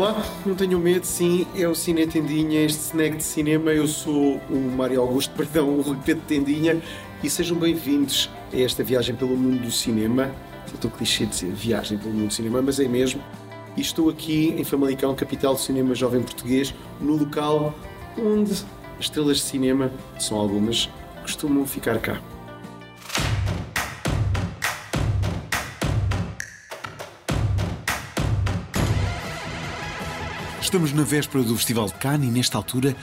Olá, não tenham medo, sim, é o Cine Tendinha, este snack de cinema. Eu sou o Mário Augusto, perdão, o Pedro Tendinha, e sejam bem-vindos esta viagem pelo mundo do cinema. Estou clichê de dizer viagem pelo mundo do cinema, mas é mesmo. E estou aqui em Famalicão, capital do cinema jovem português, no local onde as estrelas de cinema, são algumas, costumam ficar cá. Estamos na véspera do Festival de Cannes e nesta altura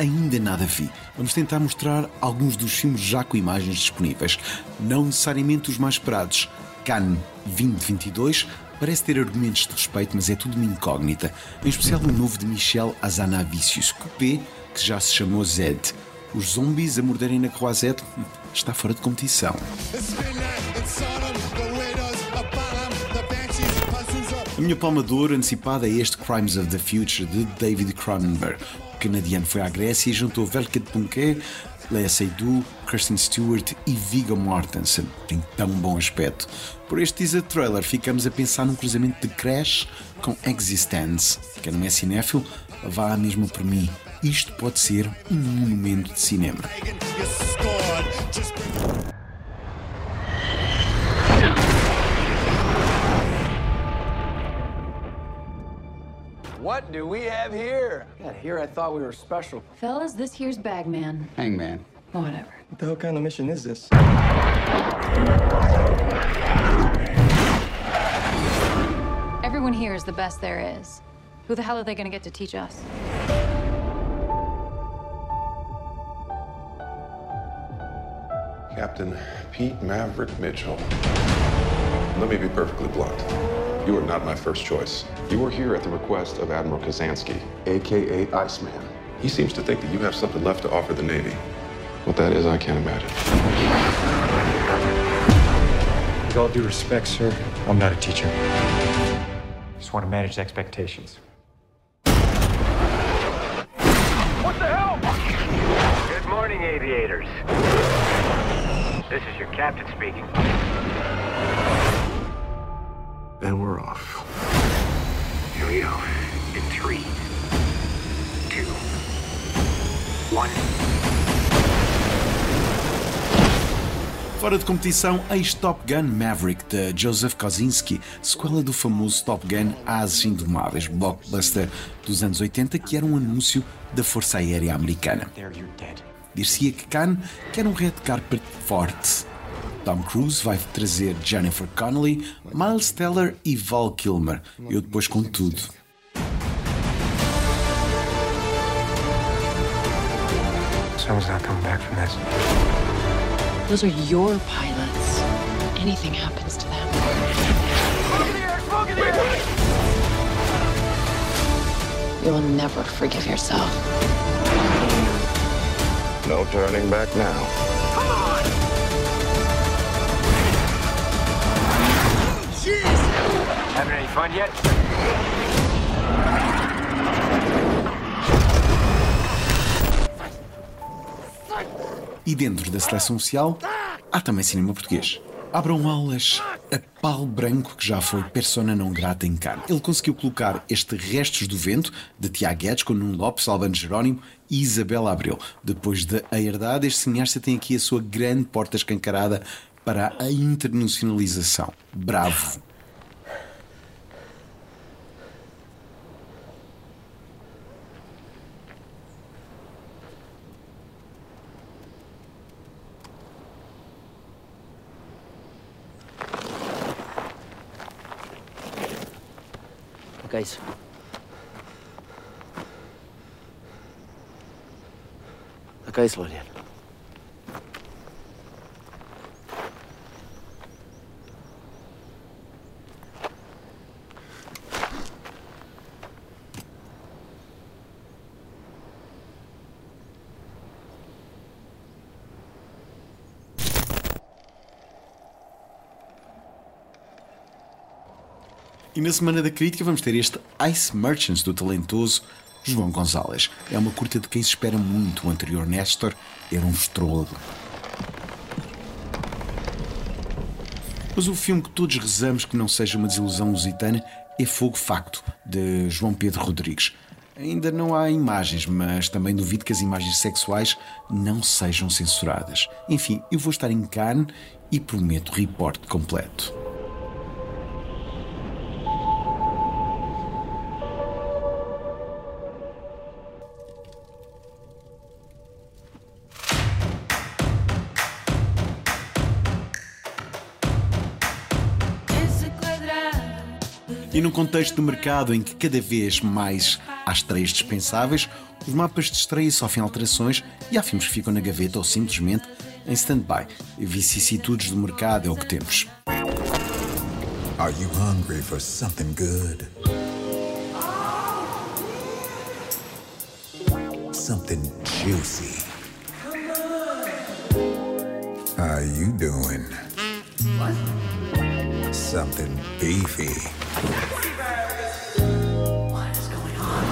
ainda nada vi. Vamos tentar mostrar alguns dos filmes já com imagens disponíveis, não necessariamente os mais esperados. Cannes 2022 parece ter argumentos de respeito, mas é tudo uma incógnita. Em especial o novo de Michel Azanavicius, Coupé, que já se chamou Zed. Os zombies a morderem na croisette está fora de competição. A minha palma de ouro antecipada é este Crimes of the Future de David Cronenberg. Canadiano foi à Grécia e juntou Velket Punquet, Lea Seydoux, Kristen Stewart e Viggo Mortensen. Tem tão bom aspecto. Por este teaser trailer ficamos a pensar num cruzamento de Crash com Existence. Quem não é cinéfilo, vá mesmo por mim. Isto pode ser um monumento de cinema. What do we have here? Yeah, here I thought we were special. Fellas, this here's Bagman. Hangman. Oh, whatever. What the hell kind of mission is this? Everyone here is the best there is. Who the hell are they gonna get to teach us? Captain Pete Maverick Mitchell. Let me be perfectly blunt. You are not my first choice. You are here at the request of Admiral Kazansky, aka Iceman. He seems to think that you have something left to offer the Navy. What that is, I can't imagine. With all due respect, sir, I'm not a teacher. Just want to manage expectations. What the hell? Good morning, aviators. This is your captain speaking. And we're off. Here we go. In three, two, one. Fora de competição, ex Top Gun Maverick de Joseph Kosinski, sequela do famoso Top Gun Ases Indomáveis, blockbuster dos anos 80, que era um anúncio da Força Aérea Americana. Dir-se-ia que Cannes quer um red carpet forte. Tom Cruise vai trazer Jennifer Connelly, Miles Teller e Val Kilmer. Eu depois com tudo. Someone's not coming back from this. Those are your pilots. Anything happens to them. You'll never forgive yourself. No turning back now. Having any fun yet? E dentro da seleção social, há também cinema português. Abram aulas a Paulo Branco, que já foi persona não grata em Cannes. Ele conseguiu colocar este Restos do Vento, de Tiago Guedes, com Nuno Lopes, Albano Jerónimo e Isabela Abreu. Depois de Herdade, este cineasta tem aqui a sua grande porta escancarada para a internacionalização. Bravo! Guys. Guys, Lorian. E na Semana da Crítica vamos ter este Ice Merchants do talentoso João Gonzalez. É uma curta de quem se espera muito. O anterior Nestor era um estrolo. Mas o filme que todos rezamos que não seja uma desilusão lusitana é Fogo Facto, de João Pedro Rodrigues. Ainda não há imagens, mas também duvido que as imagens sexuais não sejam censuradas. Enfim, eu vou estar em carne e prometo reporte completo. E num contexto de mercado em que cada vez mais há estreias dispensáveis, os mapas de estreia sofrem alterações e há filmes que ficam na gaveta ou simplesmente em stand-by. Vicissitudes do mercado é o que temos. Are you hungry for something good? Something juicy. How you doing? What? Something beefy. What is going on?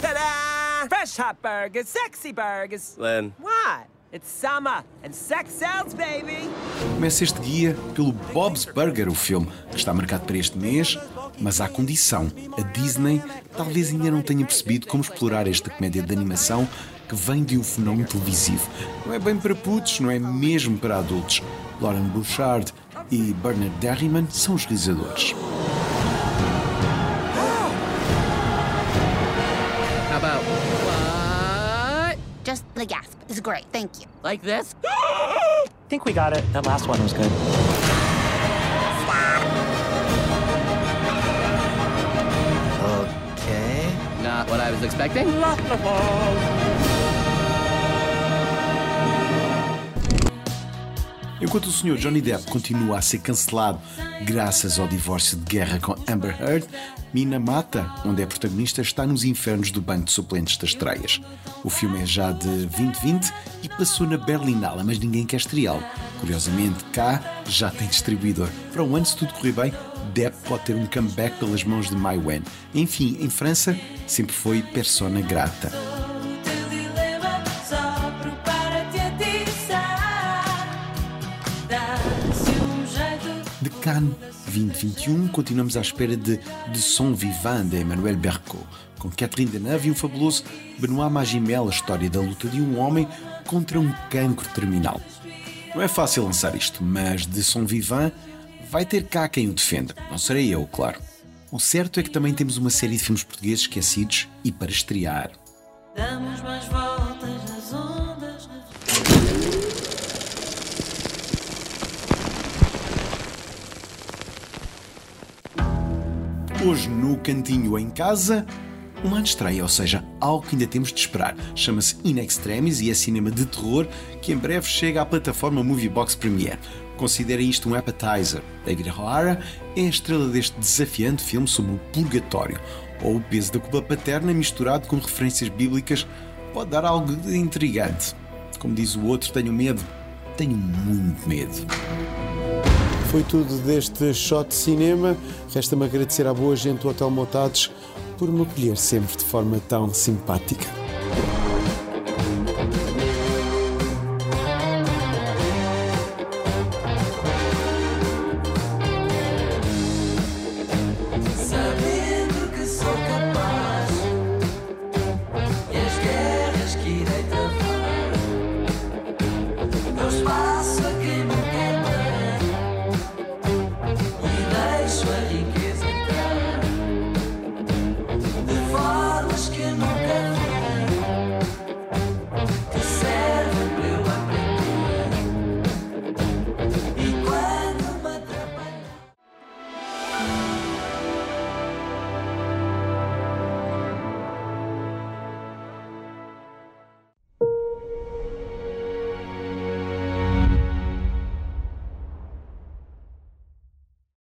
Ta-da! Fresh hot burgers, sexy burgers. Len. What? It's summer and sex sells, baby. Começa este guia pelo Bob's Burger, o filme, que está marcado para este mês, mas há condição. A Disney talvez ainda não tenha percebido como explorar esta comédia de animação que vem de um fenómeno televisivo. Não é bem para putos, não é mesmo para adultos. Lauren Bouchard e Bernard Derriman são os realizadores. Is great, thank you. Like this? I think we got it. That last one was good. Okay. Not what I was expecting. Enquanto o Sr. Johnny Depp continua a ser cancelado graças ao divórcio de guerra com Amber Heard, Mina Mata, onde é protagonista, está nos infernos do banco de suplentes das estreias. O filme é já de 2020 e passou na Berlinale, mas ninguém quer estreá-lo. Curiosamente, cá já tem distribuidor. Para o ano, se tudo correr bem, Depp pode ter um comeback pelas mãos de Mai Wen. Enfim, em França, sempre foi persona grata. De Cannes 2021, continuamos à espera de De Son Vivant de Emmanuel Bercot, com Catherine Deneuve e o fabuloso Benoît Magimel, a história da luta de um homem contra um cancro terminal. Não é fácil lançar isto, mas De Son Vivant vai ter cá quem o defenda. Não serei eu, claro. O certo é que também temos uma série de filmes portugueses esquecidos e para estrear. Damos mais Hoje no Cantinho em Casa, uma estreia, ou seja, algo que ainda temos de esperar. Chama-se In Extremis e é cinema de terror que em breve chega à plataforma Moviebox Premiere. Considerem isto um appetizer. David O'Hara é a estrela deste desafiante filme sobre o purgatório, ou o peso da culpa paterna misturado com referências bíblicas pode dar algo de intrigante. Como diz o outro, tenho medo. Tenho muito medo. Foi tudo deste shot cinema. Resta-me agradecer à boa gente do Hotel Motados por me acolher sempre de forma tão simpática.